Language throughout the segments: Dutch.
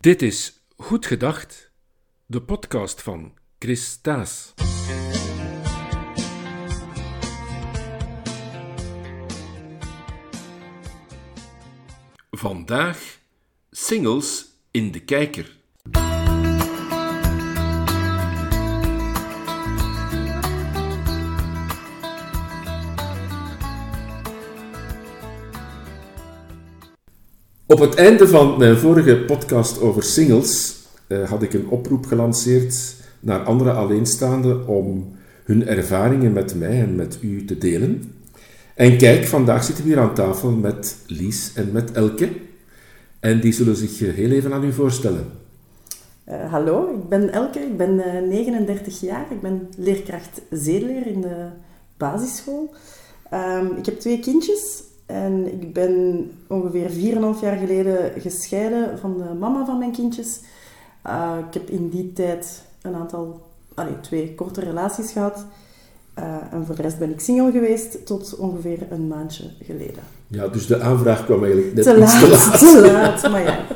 Dit is Goed Gedacht, de podcast van Chris Taas. Vandaag singles in de kijker. Op het einde van mijn vorige podcast over singles eh, had ik een oproep gelanceerd naar andere alleenstaanden om hun ervaringen met mij en met u te delen. En kijk, vandaag zitten we hier aan tafel met Lies en met Elke. En die zullen zich eh, heel even aan u voorstellen. Uh, hallo, ik ben Elke, ik ben uh, 39 jaar. Ik ben leerkracht zedeleer in de basisschool. Um, ik heb twee kindjes en ik ben ongeveer 4,5 jaar geleden gescheiden van de mama van mijn kindjes. Uh, ik heb in die tijd een aantal, allee, twee korte relaties gehad. Uh, en voor de rest ben ik single geweest tot ongeveer een maandje geleden. Ja, dus de aanvraag kwam eigenlijk net te laat, te laat. maar ja.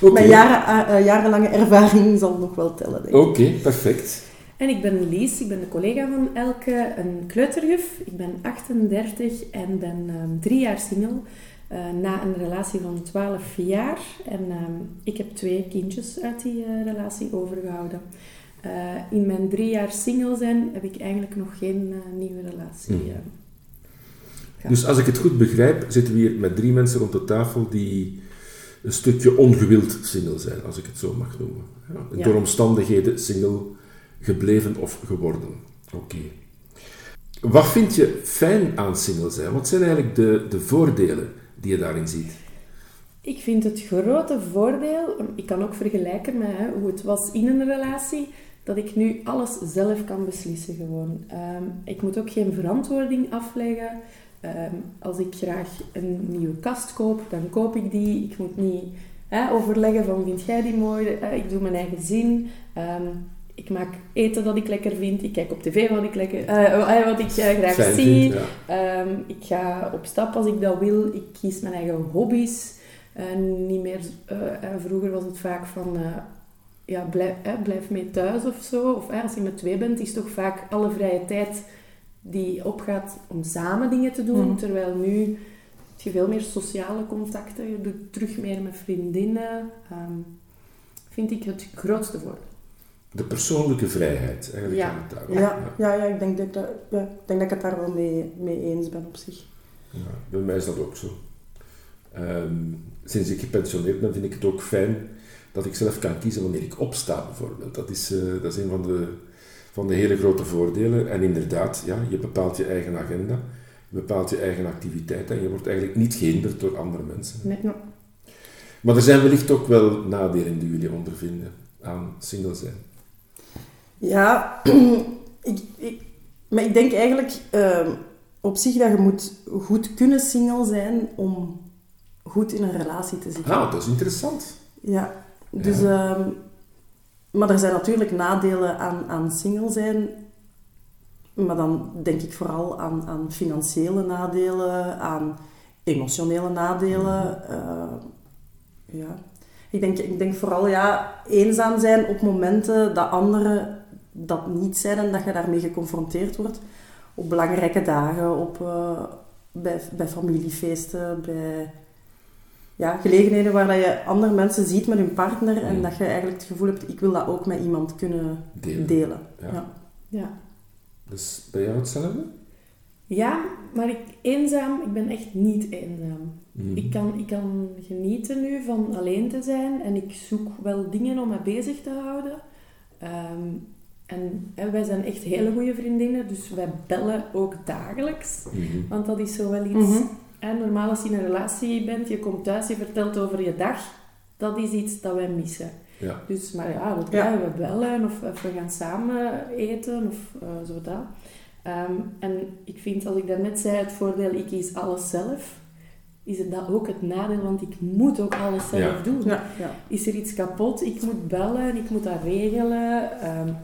Okay. Mijn jaren, uh, jarenlange ervaring zal nog wel tellen, denk ik. Oké, okay, perfect. En ik ben Lies, ik ben de collega van Elke, een kleuterjuf. Ik ben 38 en ben um, drie jaar single. Uh, na een relatie van 12 jaar. En um, ik heb twee kindjes uit die uh, relatie overgehouden. Uh, in mijn drie jaar single zijn heb ik eigenlijk nog geen nieuwe relatie mm. gehad. Dus als ik het goed begrijp, zitten we hier met drie mensen rond de tafel die een stukje ongewild single zijn, als ik het zo mag noemen. Ja, door ja. omstandigheden single gebleven of geworden. Oké. Wat vind je fijn aan single zijn? Wat zijn eigenlijk de, de voordelen die je daarin ziet? Ik vind het grote voordeel, ik kan ook vergelijken met hoe het was in een relatie, dat ik nu alles zelf kan beslissen gewoon. Um, ik moet ook geen verantwoording afleggen. Um, als ik graag een nieuwe kast koop, dan koop ik die. Ik moet niet hè, overleggen van, vind jij die mooi? Uh, ik doe mijn eigen zin. Um, ik maak eten dat ik lekker vind. Ik kijk op tv wat ik, lekker, uh, wat ik uh, graag Fijn zie. Vind, ja. um, ik ga op stap als ik dat wil. Ik kies mijn eigen hobby's. Uh, niet meer... vroeger was het vaak van... ja, blijf, blijf mee thuis of zo. Of als je met twee bent, is toch vaak alle vrije tijd die opgaat om samen dingen te doen. Mm. Terwijl nu heb je veel meer sociale contacten. Je doet terug meer met vriendinnen. Um, vind ik het grootste voordeel de persoonlijke vrijheid. Eigenlijk ja. Het ja. Ja, ja, ja, ik denk dat, dat, ja, ik denk dat ik het daar wel mee, mee eens ben op zich. Ja, bij mij is dat ook zo. Um, sinds ik gepensioneerd ben, vind ik het ook fijn dat ik zelf kan kiezen wanneer ik opsta, bijvoorbeeld. Dat is, uh, dat is een van de, van de hele grote voordelen. En inderdaad, ja, je bepaalt je eigen agenda, je bepaalt je eigen activiteit en je wordt eigenlijk niet gehinderd door andere mensen. Nee, no. Maar er zijn wellicht ook wel nadelen die jullie ondervinden aan single zijn. Ja, ik, ik, maar ik denk eigenlijk uh, op zich dat je moet goed kunnen single zijn om goed in een relatie te zitten. Ah, dat is interessant. Ja, dus... Ja. Uh, maar er zijn natuurlijk nadelen aan, aan single zijn. Maar dan denk ik vooral aan, aan financiële nadelen, aan emotionele nadelen. Uh, ja. ik, denk, ik denk vooral ja, eenzaam zijn op momenten dat anderen dat niet zijn en dat je daarmee geconfronteerd wordt op belangrijke dagen, op, uh, bij, bij familiefeesten, bij ja, gelegenheden waar dat je andere mensen ziet met hun partner en mm. dat je eigenlijk het gevoel hebt, ik wil dat ook met iemand kunnen delen. delen. Ja. ja. ja. Dus bij jou hetzelfde? Ja, maar ik, eenzaam, ik ben echt niet eenzaam. Mm. Ik, kan, ik kan genieten nu van alleen te zijn en ik zoek wel dingen om me bezig te houden. Um, en, en, wij zijn echt hele goede vriendinnen, dus wij bellen ook dagelijks. Mm -hmm. Want dat is zo wel iets... Mm -hmm. en normaal als je in een relatie bent, je komt thuis, je vertelt over je dag. Dat is iets dat wij missen. Ja. Dus, maar ja, dat ja. we bellen of, of, we gaan samen eten of uh, zo dat. Um, en ik vind, als ik daarnet zei, het voordeel, ik kies alles zelf is het dat ook het nadeel, want ik moet ook alles zelf ja. doen. Ja, ja. Is er iets kapot, ik moet bellen, ik moet dat regelen. Um,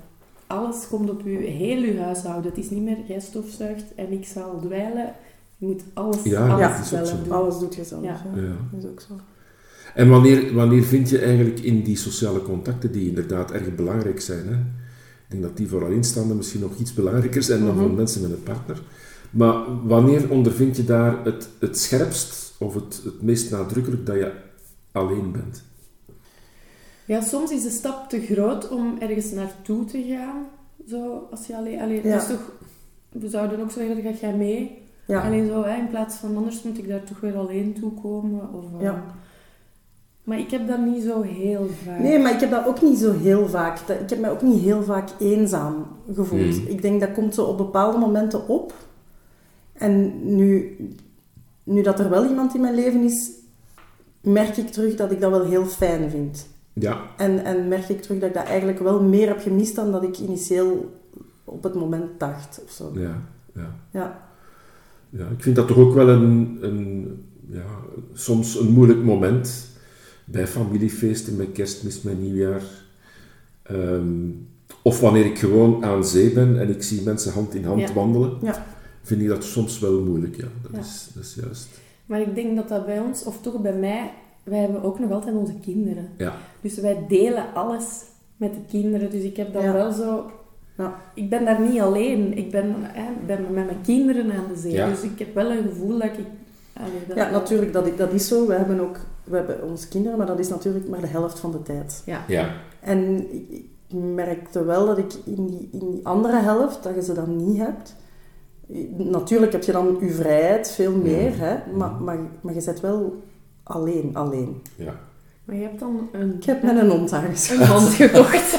alles komt op u, heel uw huishouden. Het is niet meer jij stofzuigt en ik zal dweilen. Je moet alles, Ja, alles zelf zo. doen. Alles doet je zelf. Ja. Ja. Ja. Dat is ook zo. En wanneer, wanneer vind je eigenlijk in die sociale contacten, die inderdaad erg belangrijk zijn, hè? ik denk dat die voor alleenstaanden misschien nog iets belangrijker zijn dan Mhm. voor mensen met een partner, maar wanneer ondervind je daar het, het scherpst of het, het meest nadrukkelijk dat je alleen bent? Ja, soms is de stap te groot om ergens naartoe te gaan. Zo, als je alleen... alleen Ja. is toch, we zouden ook zeggen, ga jij mee? Ja. Alleen zo, hè, in plaats van anders moet ik daar toch weer alleen toe komen. Of, eh, Ja. Maar ik heb dat niet zo heel vaak. Nee, maar ik heb dat ook niet zo heel vaak. Dat- Ik heb mij ook niet heel vaak eenzaam gevoeld. Hmm. Ik denk dat komt zo op bepaalde momenten op. En nu, nu dat er wel iemand in mijn leven is, merk ik terug dat ik dat wel heel fijn vind. Ja, En, en merk ik terug dat ik dat eigenlijk wel meer heb gemist dan dat ik initieel op het moment dacht. Of zo. ja, ja. Ja. Ja, ik vind dat toch ook wel een, een, ja, soms een moeilijk moment bij familiefeesten, met kerstmis, met nieuwjaar. Ehm, of wanneer ik gewoon aan zee ben en ik zie mensen hand in hand Ja. wandelen, Ja. vind ik dat soms wel moeilijk. Ja, dat, Ja. Is, dat is juist. Maar ik denk dat dat bij ons, of toch bij mij, wij hebben ook nog altijd onze kinderen. Ja, Dus wij delen alles met de kinderen. Dus ik heb dan Ja. wel zo... Ja. Ik ben daar niet alleen. Ik ben, hè, ben met mijn kinderen aan de zee. Ja. Dus ik heb wel een gevoel dat ik... Allee, dat ja, natuurlijk, dat, dat is zo. We hebben ook we hebben onze kinderen, maar dat is natuurlijk maar de helft van de tijd. Ja. ja, En ik, ik merkte wel dat ik in die, in die andere helft, dat je ze dan niet hebt. Natuurlijk heb je dan je vrijheid veel meer, hè, maar, maar, maar je zit wel alleen, alleen. ja. Maar je hebt dan een... Ik heb met een hond aangeschaft. een hond gekocht.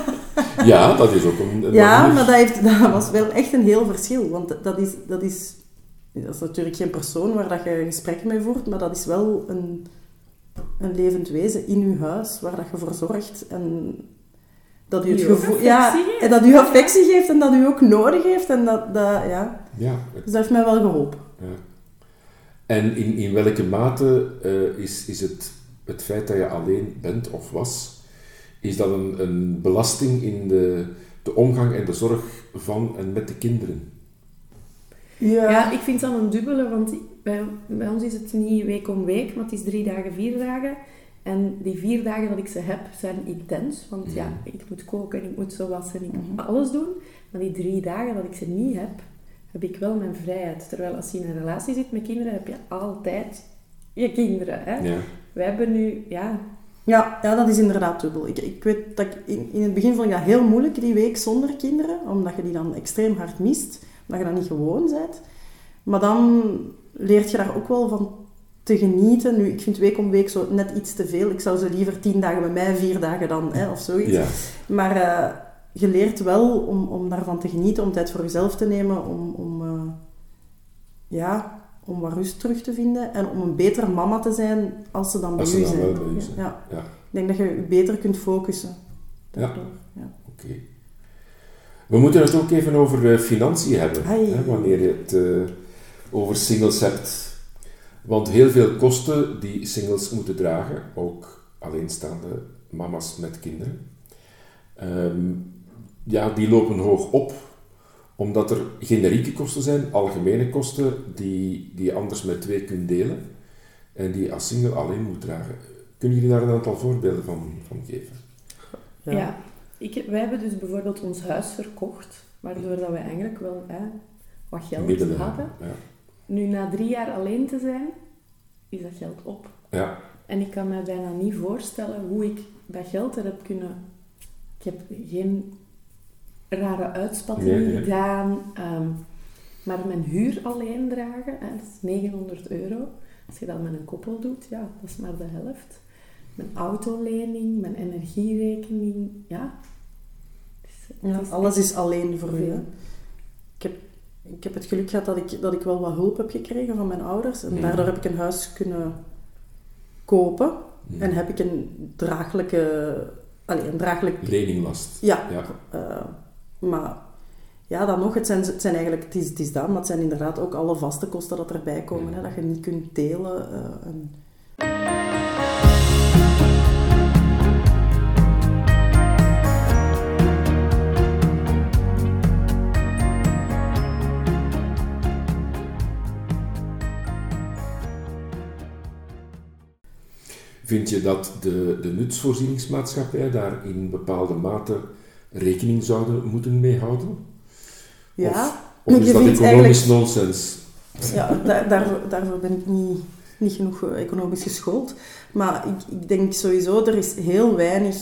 ja, dat is ook een, een Ja, manier. maar dat, heeft, dat was wel echt een heel verschil. Want dat is, dat is, dat is natuurlijk geen persoon waar dat je gesprek mee voert, maar dat is wel een, een levend wezen in je huis, waar dat je voor zorgt en dat u het gevoel... Ja, en dat u affectie geeft en dat u ook nodig heeft. En dat, dat, ja. Ja, Dus dat heeft mij wel geholpen. ja. En in, in welke mate eh, is, is het, het feit dat je alleen bent of was, is dat een, een belasting in de, de omgang en de zorg van en met de kinderen? Ja, ik vind dat een dubbele, want bij, bij ons is het niet week om week, maar het is drie dagen, vier dagen. En die vier dagen dat ik ze heb, zijn intens. Want ja, ik moet koken, ik moet zo wassen, ik moet alles doen. Maar die drie dagen dat ik ze niet heb, heb ik wel mijn vrijheid. Terwijl als je in een relatie zit met kinderen, heb je altijd je kinderen. Hè? Ja. Wij hebben nu, ja, Ja, ja, dat is inderdaad dubbel. Ik, ik weet dat ik, in, in het begin vond ik dat heel moeilijk, die week zonder kinderen. Omdat je die dan extreem hard mist. Omdat je dat niet gewoon bent. Maar dan leert je daar ook wel van te genieten. Nu, ik vind week om week zo net iets te veel. Ik zou ze liever tien dagen bij mij, vier dagen dan, hè, of zoiets. Ja. Maar eh, je leert wel om, om daarvan te genieten, om tijd voor jezelf te nemen, om, om, eh, ja, om wat rust terug te vinden en om een betere mama te zijn als ze dan bij Als ze u zijn. wel bij u zijn. Ja. Ja. Ik denk dat je je beter kunt focussen. Ja. Daardoor. Ja. Oké. We moeten het ook even over eh, financiën hebben, hè, wanneer je het eh, over singles hebt. Want heel veel kosten die singles moeten dragen, ook alleenstaande mama's met kinderen, ehm, ja, die lopen hoog op, omdat er generieke kosten zijn, algemene kosten, die, die je anders met twee kunt delen en die je als single alleen moet dragen. Kunnen jullie daar een aantal voorbeelden van, van geven? Ja. Ik, heb- wij hebben dus bijvoorbeeld ons huis verkocht, waardoor dat we eigenlijk wel hè, wat geld Middelen. hadden. Ja. Nu, na drie jaar alleen te zijn, is dat geld op. ja. En ik kan me bijna niet voorstellen hoe ik dat geld er heb kunnen... Ik heb geen rare uitspattingen Nee, nee. gedaan, ehm, maar mijn huur alleen dragen, hè, dat is 900 euro. Als je dat met een koppel doet, ja, dat is maar de helft. Mijn autolening, mijn energierekening, ja. Dus het Ja, is alles is alleen voor u. Ik heb, ik heb het geluk gehad dat ik, dat ik wel wat hulp heb gekregen van mijn ouders. En daardoor heb ik een huis kunnen kopen. En heb ik een draaglijke... Allee, een draaglijk... Leninglast. Ja. Ja. Maar ja, dan nog, het zijn, het zijn eigenlijk, het is, het is dat, maar het zijn inderdaad ook alle vaste kosten dat erbij komen, hè, dat je niet kunt delen. Eh, Vind je dat de, de nutsvoorzieningsmaatschappij daar in bepaalde mate rekening zouden moeten mee houden? Ja. Of, of is dat economisch nonsens? Ja, daar, daarvoor, daarvoor ben ik niet, niet genoeg eh, economisch geschoold. Maar ik, ik denk sowieso, er is heel weinig,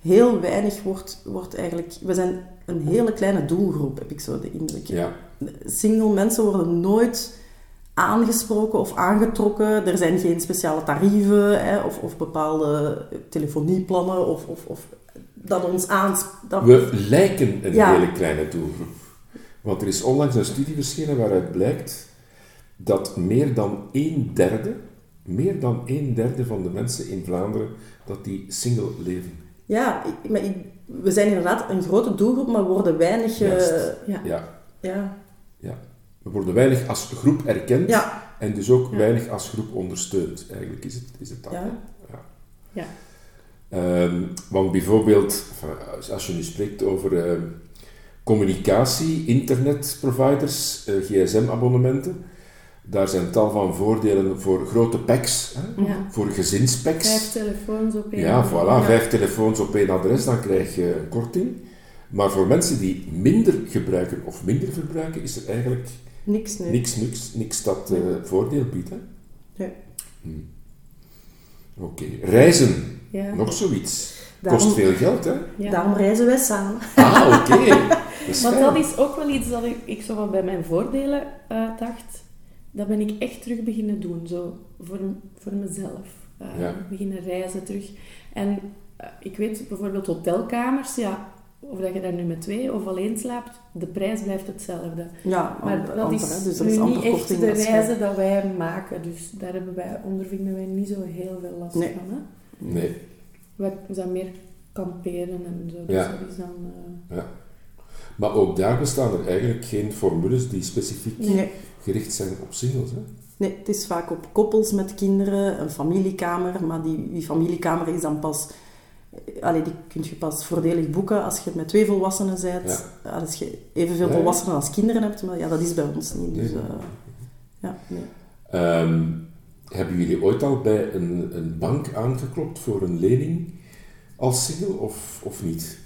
heel weinig wordt, wordt eigenlijk... We zijn een hele kleine doelgroep, heb ik zo de indruk. Ja. Single mensen worden nooit aangesproken of aangetrokken. Er zijn geen speciale tarieven hè, of, of bepaalde telefonieplannen of, of, of dat ons aanspreekt. We lijken een Ja. hele kleine doelgroep. Want er is onlangs een studie verschenen waaruit blijkt dat meer dan een derde, meer dan een derde van de mensen in Vlaanderen, dat die single leven. Ja, ik- maar ik- we zijn inderdaad een grote doelgroep, maar we worden weinig... eh. Ja. Ja, ja. ja. We worden weinig als groep erkend Ja. en dus ook Ja. weinig als groep ondersteund. Eigenlijk is het, is het dat. Ja. Ja. Ja. Ehm, want bijvoorbeeld, als je nu spreekt over ehm, communicatie, internetproviders, eh, gsm-abonnementen, daar zijn tal van voordelen voor grote packs, hè? Ja. voor gezinspacks. Vijf telefoons op één. Ja, voilà, Ja. vijf telefoons op één adres, dan krijg je een korting. Maar voor mensen die minder gebruiken of minder verbruiken, is er eigenlijk Niks, nee. niks, niks, niks dat eh, voordeel biedt. Hè? Nee. Hm. Oké, reizen, Ja. nog zoiets. Daarom, Kost veel geld, hè? Ja. daarom reizen wij samen. Ah, oké. Dat is Want dat is ook wel iets dat ik, ik zo wat bij mijn voordelen eh, dacht. Dat ben ik echt terug beginnen doen, zo voor, voor mezelf. Eh, Ja. Beginnen reizen terug. En eh, ik weet bijvoorbeeld hotelkamers, ja, of dat je daar nu met twee of alleen slaapt, de prijs blijft hetzelfde. Ja, Maar amper, dat is dus er nu is niet echt de reizen dat wij maken. Dus daar hebben wij, ondervinden wij niet zo heel veel last Nee. van. Hè? Nee, Wij zijn meer kamperen en zo. Dus Ja. dat is dan... eh, maar ook daar bestaan er eigenlijk geen formules die specifiek Nee. gericht zijn op singles. Hè? nee, het is vaak op koppels met kinderen, een familiekamer, maar die, die familiekamer is dan pas... Allee, die kun je pas voordelig boeken als je met twee volwassenen bent. Als je evenveel volwassenen als kinderen hebt, maar ja, dat is bij ons niet. Dus, eh, ja, nee. Ehm, hebben jullie ooit al bij een, een bank aangeklopt voor een lening als single of, of niet?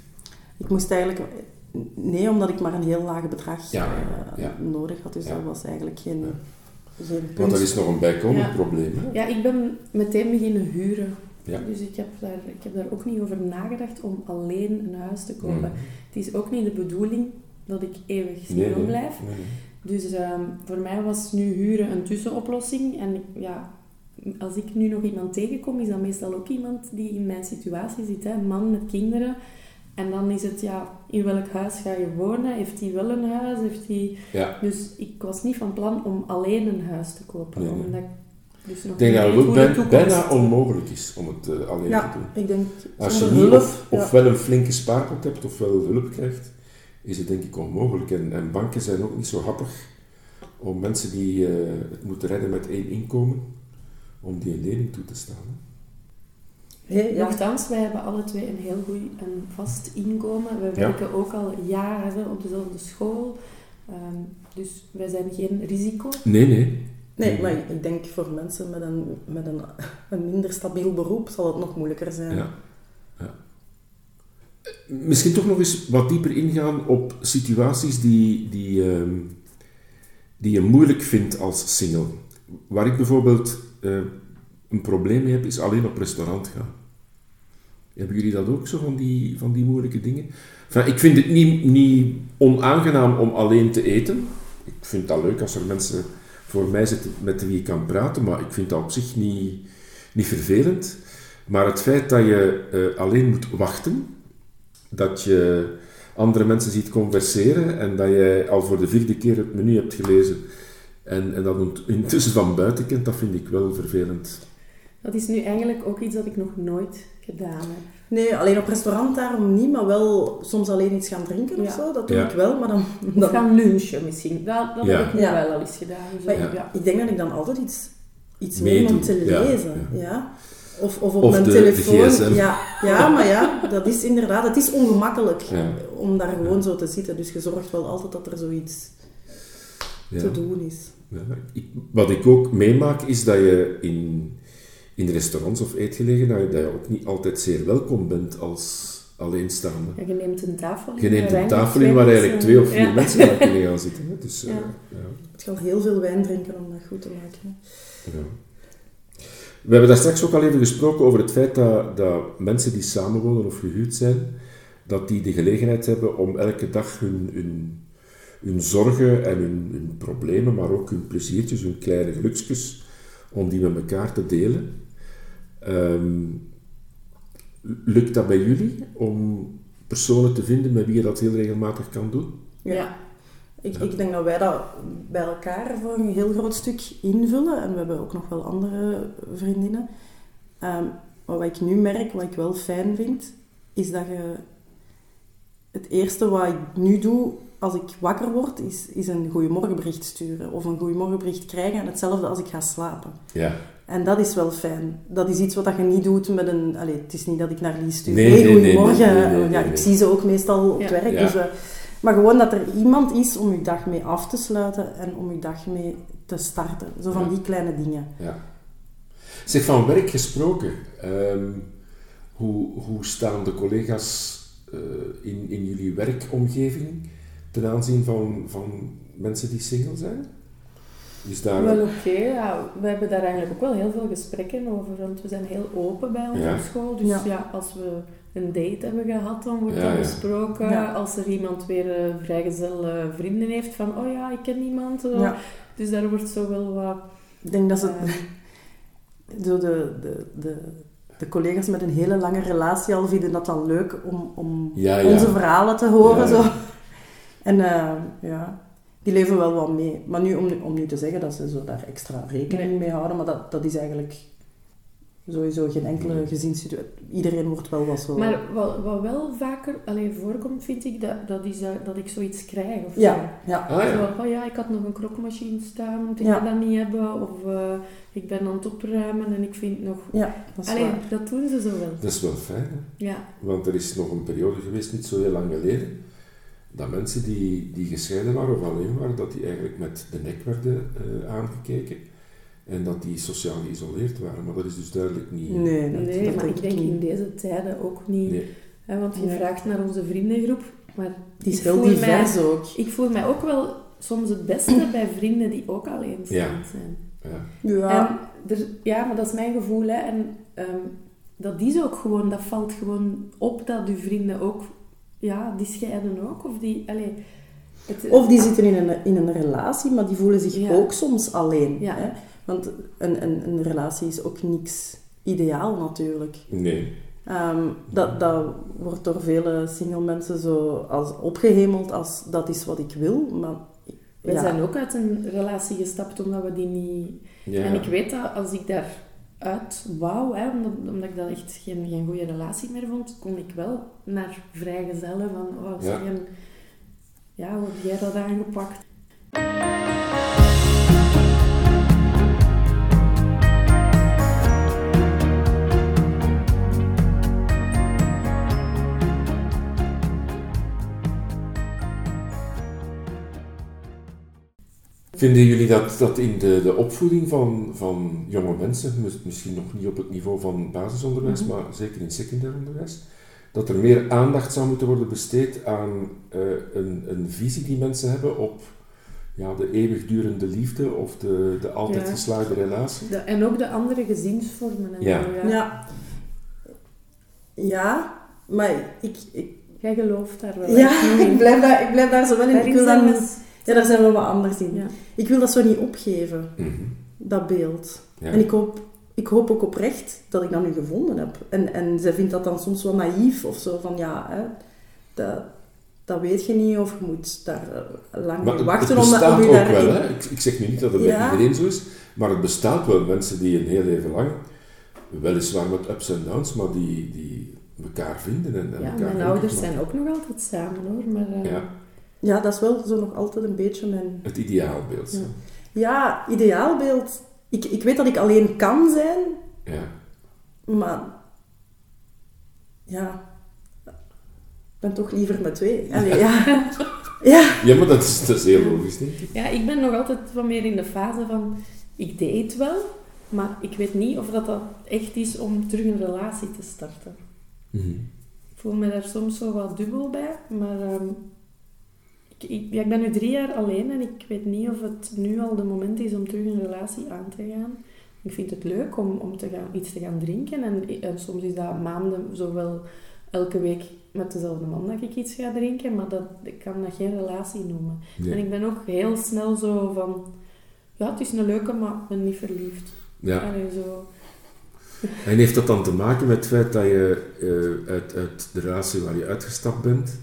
Ik moest eigenlijk... Nee, omdat ik maar een heel laag bedrag Ja, eh, ja. nodig had. Dus Ja. dat was eigenlijk geen, geen punt. Want dat is nog een bijkomend Ja. probleem. Hè? Ja, ik ben meteen beginnen huren. Ja. Dus ik heb, daar, ik heb daar ook niet over nagedacht om alleen een huis te kopen. Mhm. Het is ook niet de bedoeling dat ik eeuwig Nee, nee, blijf. nee. Dus ehm, voor mij was nu huren een tussenoplossing. En ja, als ik nu nog iemand tegenkom, is dat meestal ook iemand die in mijn situatie zit. Hè? Een man met kinderen. En dan is het, ja, in welk huis ga je wonen? Heeft hij wel een huis? Heeft hij... Ja. Dus ik was niet van plan om alleen een huis te kopen. Omdat ik dus Ik denk dat het ook bijna onmogelijk is om het eh, alleen te Ja, doen. ik denk Als je niet hulp... of, ja. ofwel een flinke spaarpot hebt ofwel hulp krijgt, is het denk ik onmogelijk. En, en banken zijn ook niet zo happig om mensen die eh, het moeten redden met één inkomen, om die een lening toe te staan. hè. Nee, ja. Nochtans, wij hebben alle twee een heel goed en vast inkomen. We Ja. werken ook al jaren op dezelfde school. Ehm, dus wij zijn geen risico. Nee, nee. Nee, maar ik denk voor mensen met een, met een, een minder stabiel beroep zal het nog moeilijker zijn. Ja. ja. Misschien toch nog eens wat dieper ingaan op situaties die, die, ehm, die je moeilijk vindt als single. Waar ik bijvoorbeeld eh, een probleem mee heb, is alleen op restaurant gaan. Hebben jullie dat ook zo van die, van die moeilijke dingen? Enfin, ik vind het niet, niet onaangenaam om alleen te eten. Ik vind dat leuk als er mensen voor mij zitten met wie ik kan praten, maar ik vind dat op zich niet, niet vervelend. Maar het feit dat je eh, alleen moet wachten, dat je andere mensen ziet converseren en dat jij al voor de vierde keer het menu hebt gelezen en, en dat intussen van buiten kent, dat vind ik wel vervelend. Dat is nu eigenlijk ook iets dat ik nog nooit gedaan heb. Nee, alleen op restaurant daarom niet, maar wel soms alleen iets gaan drinken of Ja. zo. Dat doe Ja. ik wel, maar dan... Of dan gaan lunchen misschien. Dat, dat Ja. heb ik nu Ja. wel al eens gedaan. Zo, Maar ja. Ja. ik denk dat ik dan altijd iets, iets neem om te lezen. ja. Ja. Of, of op Of mijn de- telefoon. Ja, ja, maar ja, dat is inderdaad... Het is ongemakkelijk Ja. om daar gewoon zo te zitten. Dus je zorgt wel altijd dat er zoiets Ja. te doen is. Ja, ik- wat ik ook meemaak is dat je in, in restaurants of eetgelegenheden dat je ook niet altijd zeer welkom bent als alleenstaande. Ja, je neemt een tafel in. Je neemt waar een tafel in waar twee eigenlijk twee of vier ja. mensen aan kunnen gaan zitten. Hè. Dus, eh, Ja. ja. Het gaat heel veel wijn drinken om dat goed te maken. Ja. We hebben daar straks ook al even gesproken over het feit dat, dat mensen die samenwonen of gehuurd zijn, dat die de gelegenheid hebben om elke dag hun, hun, hun zorgen en hun, hun problemen, maar ook hun pleziertjes, hun kleine geluksjes, om die met elkaar te delen. Ehm, lukt dat bij jullie om personen te vinden met wie je dat heel regelmatig kan doen? Ja. Ik, Ja. ik denk dat wij dat bij elkaar voor een heel groot stuk invullen. En we hebben ook nog wel andere vriendinnen. Ehm, maar wat ik nu merk, wat ik wel fijn vind, is dat je... Het eerste wat ik nu doe als ik wakker word, is, is een goeiemorgenbericht sturen. Of een goeiemorgenbericht krijgen. En hetzelfde als ik ga slapen. Ja. En dat is wel fijn. Dat is iets wat je niet doet met een... Allee, het is niet dat ik naar Lies stuur. Nee, hey, nee, nee, goedemorgen. nee, nee, nee, ja, nee. ik zie ze ook meestal op Ja. het werk. Ja. Dus, eh, maar gewoon dat er iemand is om je dag mee af te sluiten en om je dag mee te starten. Zo van Ja. die kleine dingen. Ja. Zeg, van werk gesproken, ehm, hoe, hoe staan de collega's eh, in, in jullie werkomgeving ten aanzien van, van mensen die single zijn? Is daar... Wel oké, ja. We hebben daar eigenlijk ook wel heel veel gesprekken over, want we zijn heel open bij ons Ja. op school. Dus Ja. ja. als we een date hebben gehad, dan wordt Ja, dat ja. besproken. Ja. Als er iemand weer eh, vrijgezel eh, vrienden heeft, van oh ja, ik ken iemand. eh. Ja. Dus daar wordt zo wel wat... Ik denk dat ze... eh, Zo de, de, de, de collega's met een hele lange relatie al vinden dat dan leuk om, om Ja, ja. onze verhalen te horen. Ja. Zo. En eh, ja, die leven wel wat mee. Maar nu, om, nu- om nu te zeggen dat ze zo daar extra rekening Nee. mee houden, maar dat, dat is eigenlijk sowieso geen enkele Nee. gezinssituatie. Iedereen wordt wel wat zo... Maar wat, wat wel vaker alleen voorkomt, vind ik, dat, dat is dat, dat ik zoiets krijg. Of zo. ja, ja. Ah ja. Zo, oh ja, ik had nog een krokmachine staan, moet ik Ja. dat niet hebben? Of eh, ik ben aan het opruimen en ik vind nog... Ja, dat is Allee, waar. dat doen ze zo wel. Dat is wel fijn, hè? Ja, Want er is nog een periode geweest, niet zo heel lang geleden, dat mensen die, die gescheiden waren of alleen waren, dat die eigenlijk met de nek werden eh, aangekeken. En dat die sociaal geïsoleerd waren. Maar dat is dus duidelijk niet... Nee, dat, nee, dat maar ik denk niet. in deze tijden ook niet. Nee. Hè, want je Nee. vraagt naar onze vriendengroep, maar Die is ik heel voel mij- divers ook. ik voel mij ook wel soms het beste bij vrienden die ook alleenstaand Ja. zijn. Ja. Ja, En er, ja, maar dat is mijn gevoel. Hè. En ehm, dat is ook gewoon, dat valt gewoon op dat uw vrienden ook, ja, die scheiden ook. Of die, allee, het, Of die zitten in een, in een relatie, maar die voelen zich Ja. ook soms alleen. Ja. Hè? Want een, een, een relatie is ook niks ideaal natuurlijk. Nee. Ehm, dat, dat wordt door vele single mensen zo als opgehemeld als dat is wat ik wil. Maar Wij ja, zijn ook uit een relatie gestapt omdat we die niet... Ja. En ik weet dat als ik daaruit wou, hè, omdat, omdat ik dat echt geen, geen goede relatie meer vond, kon ik wel naar vrijgezellen van, oh, Ja. ja, hoe heb jij dat aangepakt? Vinden jullie dat, dat in de, de opvoeding van, van jonge mensen, mis- misschien nog niet op het niveau van basisonderwijs, Mhm. maar zeker in secundair onderwijs, dat er meer aandacht zou moeten worden besteed aan eh, een, een visie die mensen hebben op ja, de eeuwigdurende liefde of de, de altijd Ja. geslaagde relatie? De, en ook de andere gezinsvormen. En Ja. zo, ja. ja. Ja, maar ik, ik, Jij gelooft daar wel ja, ik, blijf daar, ik blijf daar zo wel in. Ik wil niet, ja, daar zijn we wat anders in. Ja. Ik wil dat zo niet opgeven, Mhm. dat beeld. Ja. En ik hoop, ik hoop ook oprecht dat ik dat nu gevonden heb. En, en zij vindt dat dan soms wel naïef of zo, van ja, hè, dat, dat weet je niet of je moet daar eh, lang Maar mee het, wachten het om, dat- bestaat om je ook daarin... wel, hè? Ik, ik zeg nu niet dat het Ja. bij iedereen zo is, maar het bestaat wel mensen die een heel leven lang, weliswaar met ups en downs, maar die, die elkaar vinden en, en Ja, elkaar mijn ouders zijn ook nog altijd samen hoor. Maar, eh, Ja, Ja, dat is wel zo nog altijd een beetje mijn... het ideaalbeeld. Ja. Ja, ideaalbeeld. Ik, ik weet dat ik alleen kan zijn, Ja. maar... Ja... Ik ben toch liever met twee. Allee, ja. ja. ja, maar dat is, dat is heel logisch, denk ik. Ja, ik ben nog altijd wat meer in de fase van... Ik date wel, Maar ik weet niet of dat, dat echt is om terug een relatie te starten. Mhm. Ik voel me daar soms zo wat dubbel bij, maar ehm, ik, ik, ja, ik ben nu drie jaar alleen en ik weet niet of het nu al de moment is om terug een relatie aan te gaan. Ik vind het leuk om, om te gaan, iets te gaan drinken en, en soms is dat maanden zowel elke week met dezelfde man dat ik iets ga drinken, maar dat, ik kan dat geen relatie noemen. Nee. En ik ben ook heel snel zo van, ja, het is een leuke, maar ik ben niet verliefd. Ja. Allee, zo. En heeft dat dan te maken met het feit dat je eh, uit, uit de relatie waar je uitgestapt bent,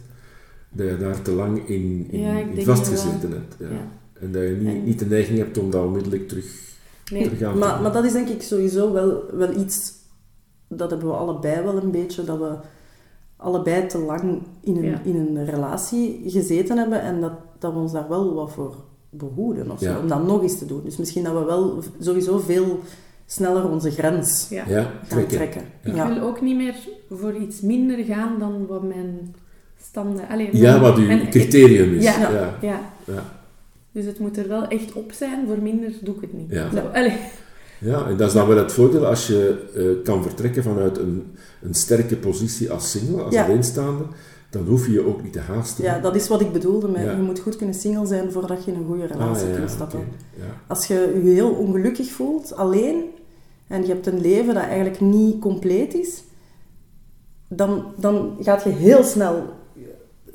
dat je daar te lang in, in, Ja, ik in vastgezeten hebt? Ja. Ja. En dat je niet, En- niet de neiging hebt om dat onmiddellijk terug, Nee, te Maar, doen. maar dat is denk ik sowieso wel, wel iets, dat hebben we allebei wel een beetje, dat we allebei te lang in een, Ja. in een relatie gezeten hebben en dat, dat we ons daar wel wat voor behoeden of zo, Ja. om dat nog eens te doen. Dus misschien dat we wel sowieso veel sneller onze grens ja. Ja, gaan trekken. trekken. Ik Ja. wil ook niet meer voor iets minder gaan dan wat mijn standen... Allee, Ja, wat uw criterium is. Ja. ja. Ja. Ja. Dus het moet er wel echt op zijn, voor minder doe ik het niet. Ja. Zo. Ja, en dat is dan wel het voordeel als je eh, kan vertrekken vanuit een, een sterke positie als single, als alleenstaande, dan hoef je je ook niet te haasten. Ja, dat is wat ik bedoelde met Ja. je moet goed kunnen single zijn voordat je in een goede Ah, relatie ja, kunt stappen. Ja. Als je je heel ongelukkig voelt, alleen, en je hebt een leven dat eigenlijk niet compleet is, dan, dan gaat je heel snel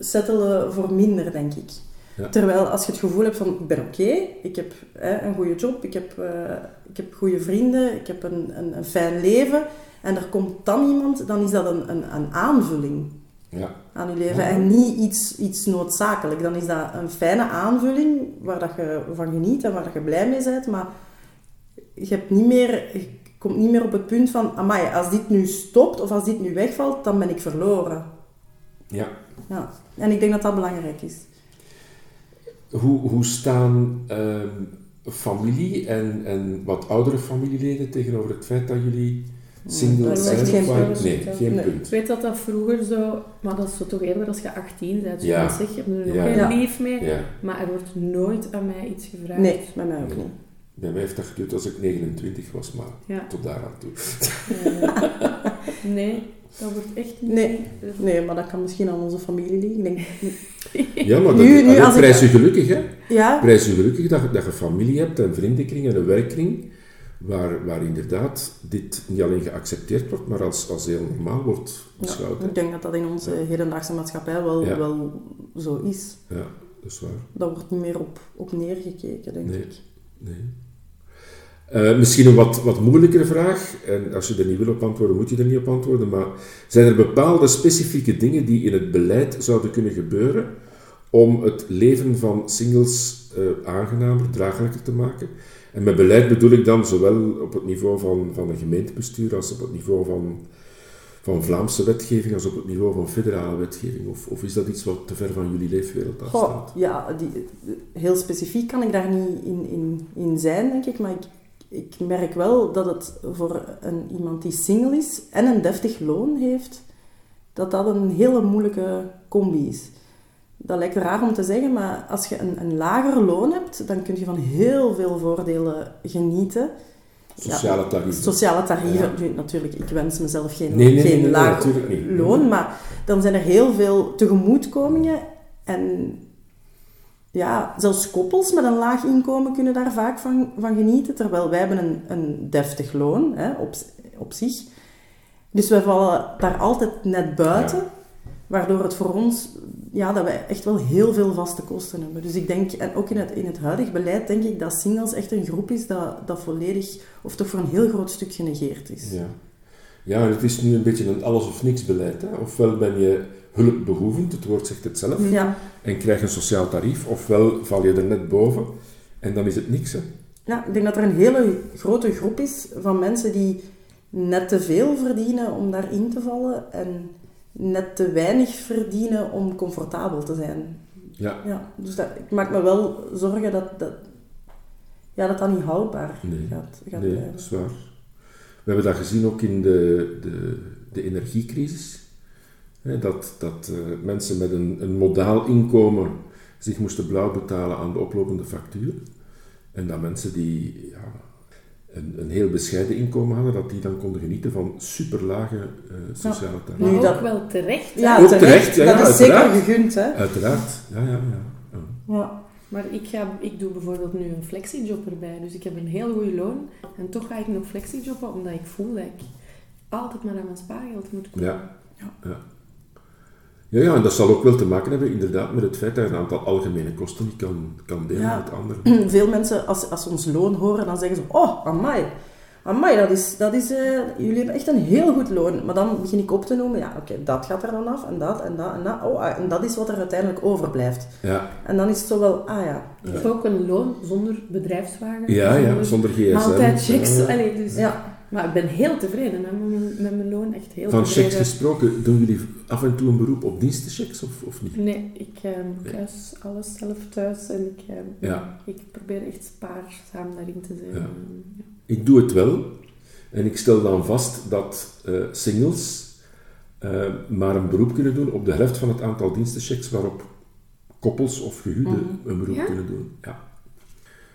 settelen voor minder, denk ik. Ja. Terwijl als je het gevoel hebt van, ik ben oké, ik heb hè, een goede job, ik heb, eh, ik heb goede vrienden, ik heb een, een, een fijn leven, en er komt dan iemand, dan is dat een, een, een aanvulling Ja. aan je leven Ja. en niet iets, iets noodzakelijk. Dan is dat een fijne aanvulling waar dat je van geniet en waar dat je blij mee bent, maar je, hebt niet meer, je komt niet meer op het punt van, amai, als dit nu stopt of als dit nu wegvalt, dan ben ik verloren. Ja. Ja. En ik denk dat dat belangrijk is. Hoe, hoe staan ehm, familie en, en wat oudere familieleden tegenover het feit dat jullie single zijn? echt geen Of waar- punt. Nee, geen Nee. punt. Ik weet dat dat vroeger zo... Maar dat is zo toch eerder als je 18 bent. Dus Ja. zeg, je hebt er nog geen Ja. lief mee. Ja. Maar er wordt nooit aan mij iets gevraagd. Nee, bij mij ook Nee. niet. Bij mij heeft dat geduurd als ik 29 was, maar Ja. tot daar aan toe. Nee, dat wordt echt niet... Nee. Nee, maar dat kan misschien aan onze familie liggen. Ik denk, Ja, maar dat, Nu- nu allee, als ik- prijs je gelukkig, hè? ja, Prijs je gelukkig dat, je- dat je familie hebt, een vriendenkring en een werkkring, waar, waar inderdaad dit niet alleen geaccepteerd wordt, maar als, als heel normaal wordt beschouwd. hè. ik denk dat dat in onze hedendaagse maatschappij wel, Ja. wel zo is. Ja, dat is waar. Daar wordt niet meer op, op neergekeken, denk Nee. ik. Nee. Eh, misschien een wat, wat moeilijkere vraag, en als je er niet wil op antwoorden, moet je er niet op antwoorden, maar zijn er bepaalde specifieke dingen die in het beleid zouden kunnen gebeuren om het leven van singles eh, aangenamer, draaglijker te maken? En met beleid bedoel ik dan zowel op het niveau van, van een gemeentebestuur als op het niveau van, van Vlaamse wetgeving als op het niveau van federale wetgeving? Of, of is dat iets wat te ver van jullie leefwereld Goh, afstaat? ja, die, heel specifiek kan ik daar niet in, in, in zijn, denk ik. Maar ik, ik merk wel dat het voor een, iemand die single is en een deftig loon heeft, dat dat een hele moeilijke combi is. Dat lijkt raar om te zeggen, maar als je een, een lager loon hebt, dan kun je van heel veel voordelen genieten. Sociale tarieven. Sociale tarieven, Ja. natuurlijk, ik wens mezelf geen, Nee, geen nee, laag loon, maar dan zijn er heel veel tegemoetkomingen en ja, zelfs koppels met een laag inkomen kunnen daar vaak van, van genieten, terwijl wij hebben een, een deftig loon hè, op, op zich. Dus wij vallen daar altijd net buiten, Ja. waardoor het voor ons, ja, dat wij echt wel heel veel vaste kosten hebben. Dus ik denk, en ook in het, in het huidig beleid, denk ik dat singles echt een groep is dat, dat volledig, of toch voor een heel groot stuk genegeerd is. Ja. ja, het is nu een beetje een alles of niks beleid. Hè? Ofwel ben je hulpbehoevend, het woord zegt het zelf, Ja, en krijg een sociaal tarief, ofwel val je er net boven en dan is het niks. Hè? Ja, ik denk dat er een hele grote groep is van mensen die net te veel verdienen om daarin te vallen en net te weinig verdienen om comfortabel te zijn. Ja, Ja, dus dat, ik maak me wel zorgen dat dat, ja, dat, dat niet houdbaar Nee. gaat, gaat nee, blijven. dat is waar. We hebben dat gezien ook in de, de, de energiecrisis. Dat dat eh, mensen met een, een modaal inkomen zich moesten blauw betalen aan de oplopende factuur. En dat mensen die ja, een, een heel bescheiden inkomen hadden, dat die dan konden genieten van superlage uh, sociale ja. tarieven. Maar ook dat... wel terecht. Ja, ook terecht. terecht, ja, dat ja, is zeker gegund, hè. Uiteraard, ja, ja, ja. ja. Ja. Maar ik, ga, ik doe bijvoorbeeld nu een flexiejob erbij. Dus ik heb een heel goed loon. En toch ga ik nog flexijobben, omdat ik voel dat ik altijd maar aan mijn spaargeld moet komen. Ja. Ja. Ja, ja, en dat zal ook wel te maken hebben inderdaad met het feit dat je een aantal algemene kosten niet kan, kan delen Ja. met anderen. Veel mensen, als, als ze ons loon horen, dan zeggen ze... Oh, amai. Amai, dat is... Dat is eh, jullie hebben echt een heel goed loon. Maar dan begin ik op te noemen. Ja, oké, dat gaat er dan af. En dat, en dat, en dat. Oh, ah, en dat is wat er uiteindelijk overblijft. Ja, En dan is het zo wel... Ah ja. Ik heb ook een loon zonder bedrijfswagen. ja, ja zonder gsm. Maaltijdchecks. Ja. Allee, dus, Ja. Maar ik ben heel tevreden met mijn, met mijn loon. Echt heel Van tevreden. checks gesproken, doen jullie af en toe een beroep op dienstenchecks of, of niet? Nee, ik eh, alles zelf thuis en ik, eh, Ja. ik probeer echt spaarzaam daarin te zijn. Ja. Ja. Ik doe het wel. En ik stel dan vast dat eh, singles eh, maar een beroep kunnen doen op de helft van het aantal dienstenchecks waarop koppels of gehuwden Mhm. een beroep kunnen doen. Ja.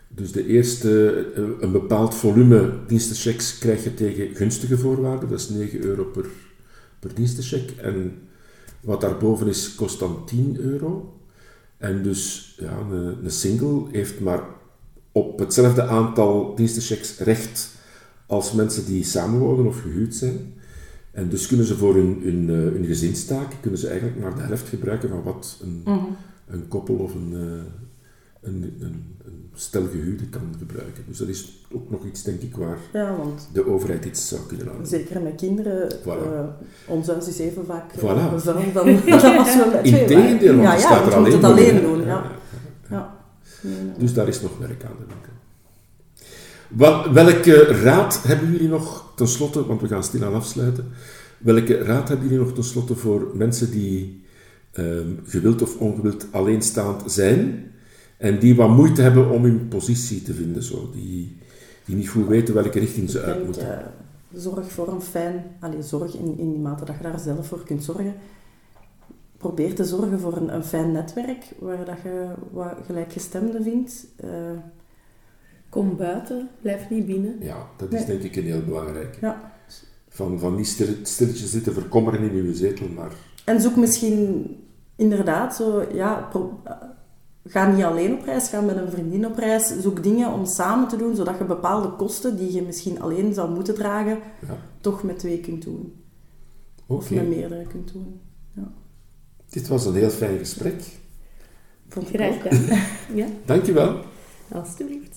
Dus de eerste, een bepaald volume dienstenchecks krijg je tegen gunstige voorwaarden. Dat is 9 euro per, per dienstencheck. En wat daarboven is, kost dan 10 euro. En dus ja, een, een single heeft maar op hetzelfde aantal dienstenchecks recht als mensen die samenwonen of gehuwd zijn. En dus kunnen ze voor hun, hun, eh, hun gezinstaak, kunnen ze eigenlijk maar de helft gebruiken van wat een, Mhm. een koppel of een, eh, een, een, een stel kan gebruiken. Dus dat is ook nog iets, denk ik, waar Ja, want de overheid iets zou kunnen aan doen. zeker met kinderen... Voilà. eh, ons huis is even vaak uh, Voilà. bevuild dan, dan als we met twee Integendeel, want. Ja, staat er moet het alleen alleen doen. Ja. Ja. Dus daar is nog werk aan de winkel. Wel, welke raad hebben jullie nog tenslotte, want we gaan stilaan afsluiten, welke raad hebben jullie nog tenslotte voor mensen die ehm, gewild of ongewild alleenstaand zijn en die wat moeite hebben om hun positie te vinden, zo, die, die niet goed weten welke richting ze Ik uit denk, moeten? eh, zorg voor een fijn... Allee, zorg in, in die mate dat je daar zelf voor kunt zorgen. Probeer te zorgen voor een, een fijn netwerk, waar dat je wat gelijkgestemden vindt. Eh, Kom buiten, blijf niet binnen. Ja, dat is Nee. denk ik een heel belangrijk. ja. Van, van niet stil, stilletjes zitten verkommeren in uw zetel, maar En zoek misschien inderdaad zo... Ja, pro- ga niet alleen op reis, ga met een vriendin op reis. Zoek dingen om samen te doen, zodat je bepaalde kosten die je misschien alleen zou moeten dragen, ja, toch met twee kunt doen. Of met meerdere kunt doen. Dit was een heel fijn gesprek. Vond ook. gedaan. ja, Dankjewel. alstublieft.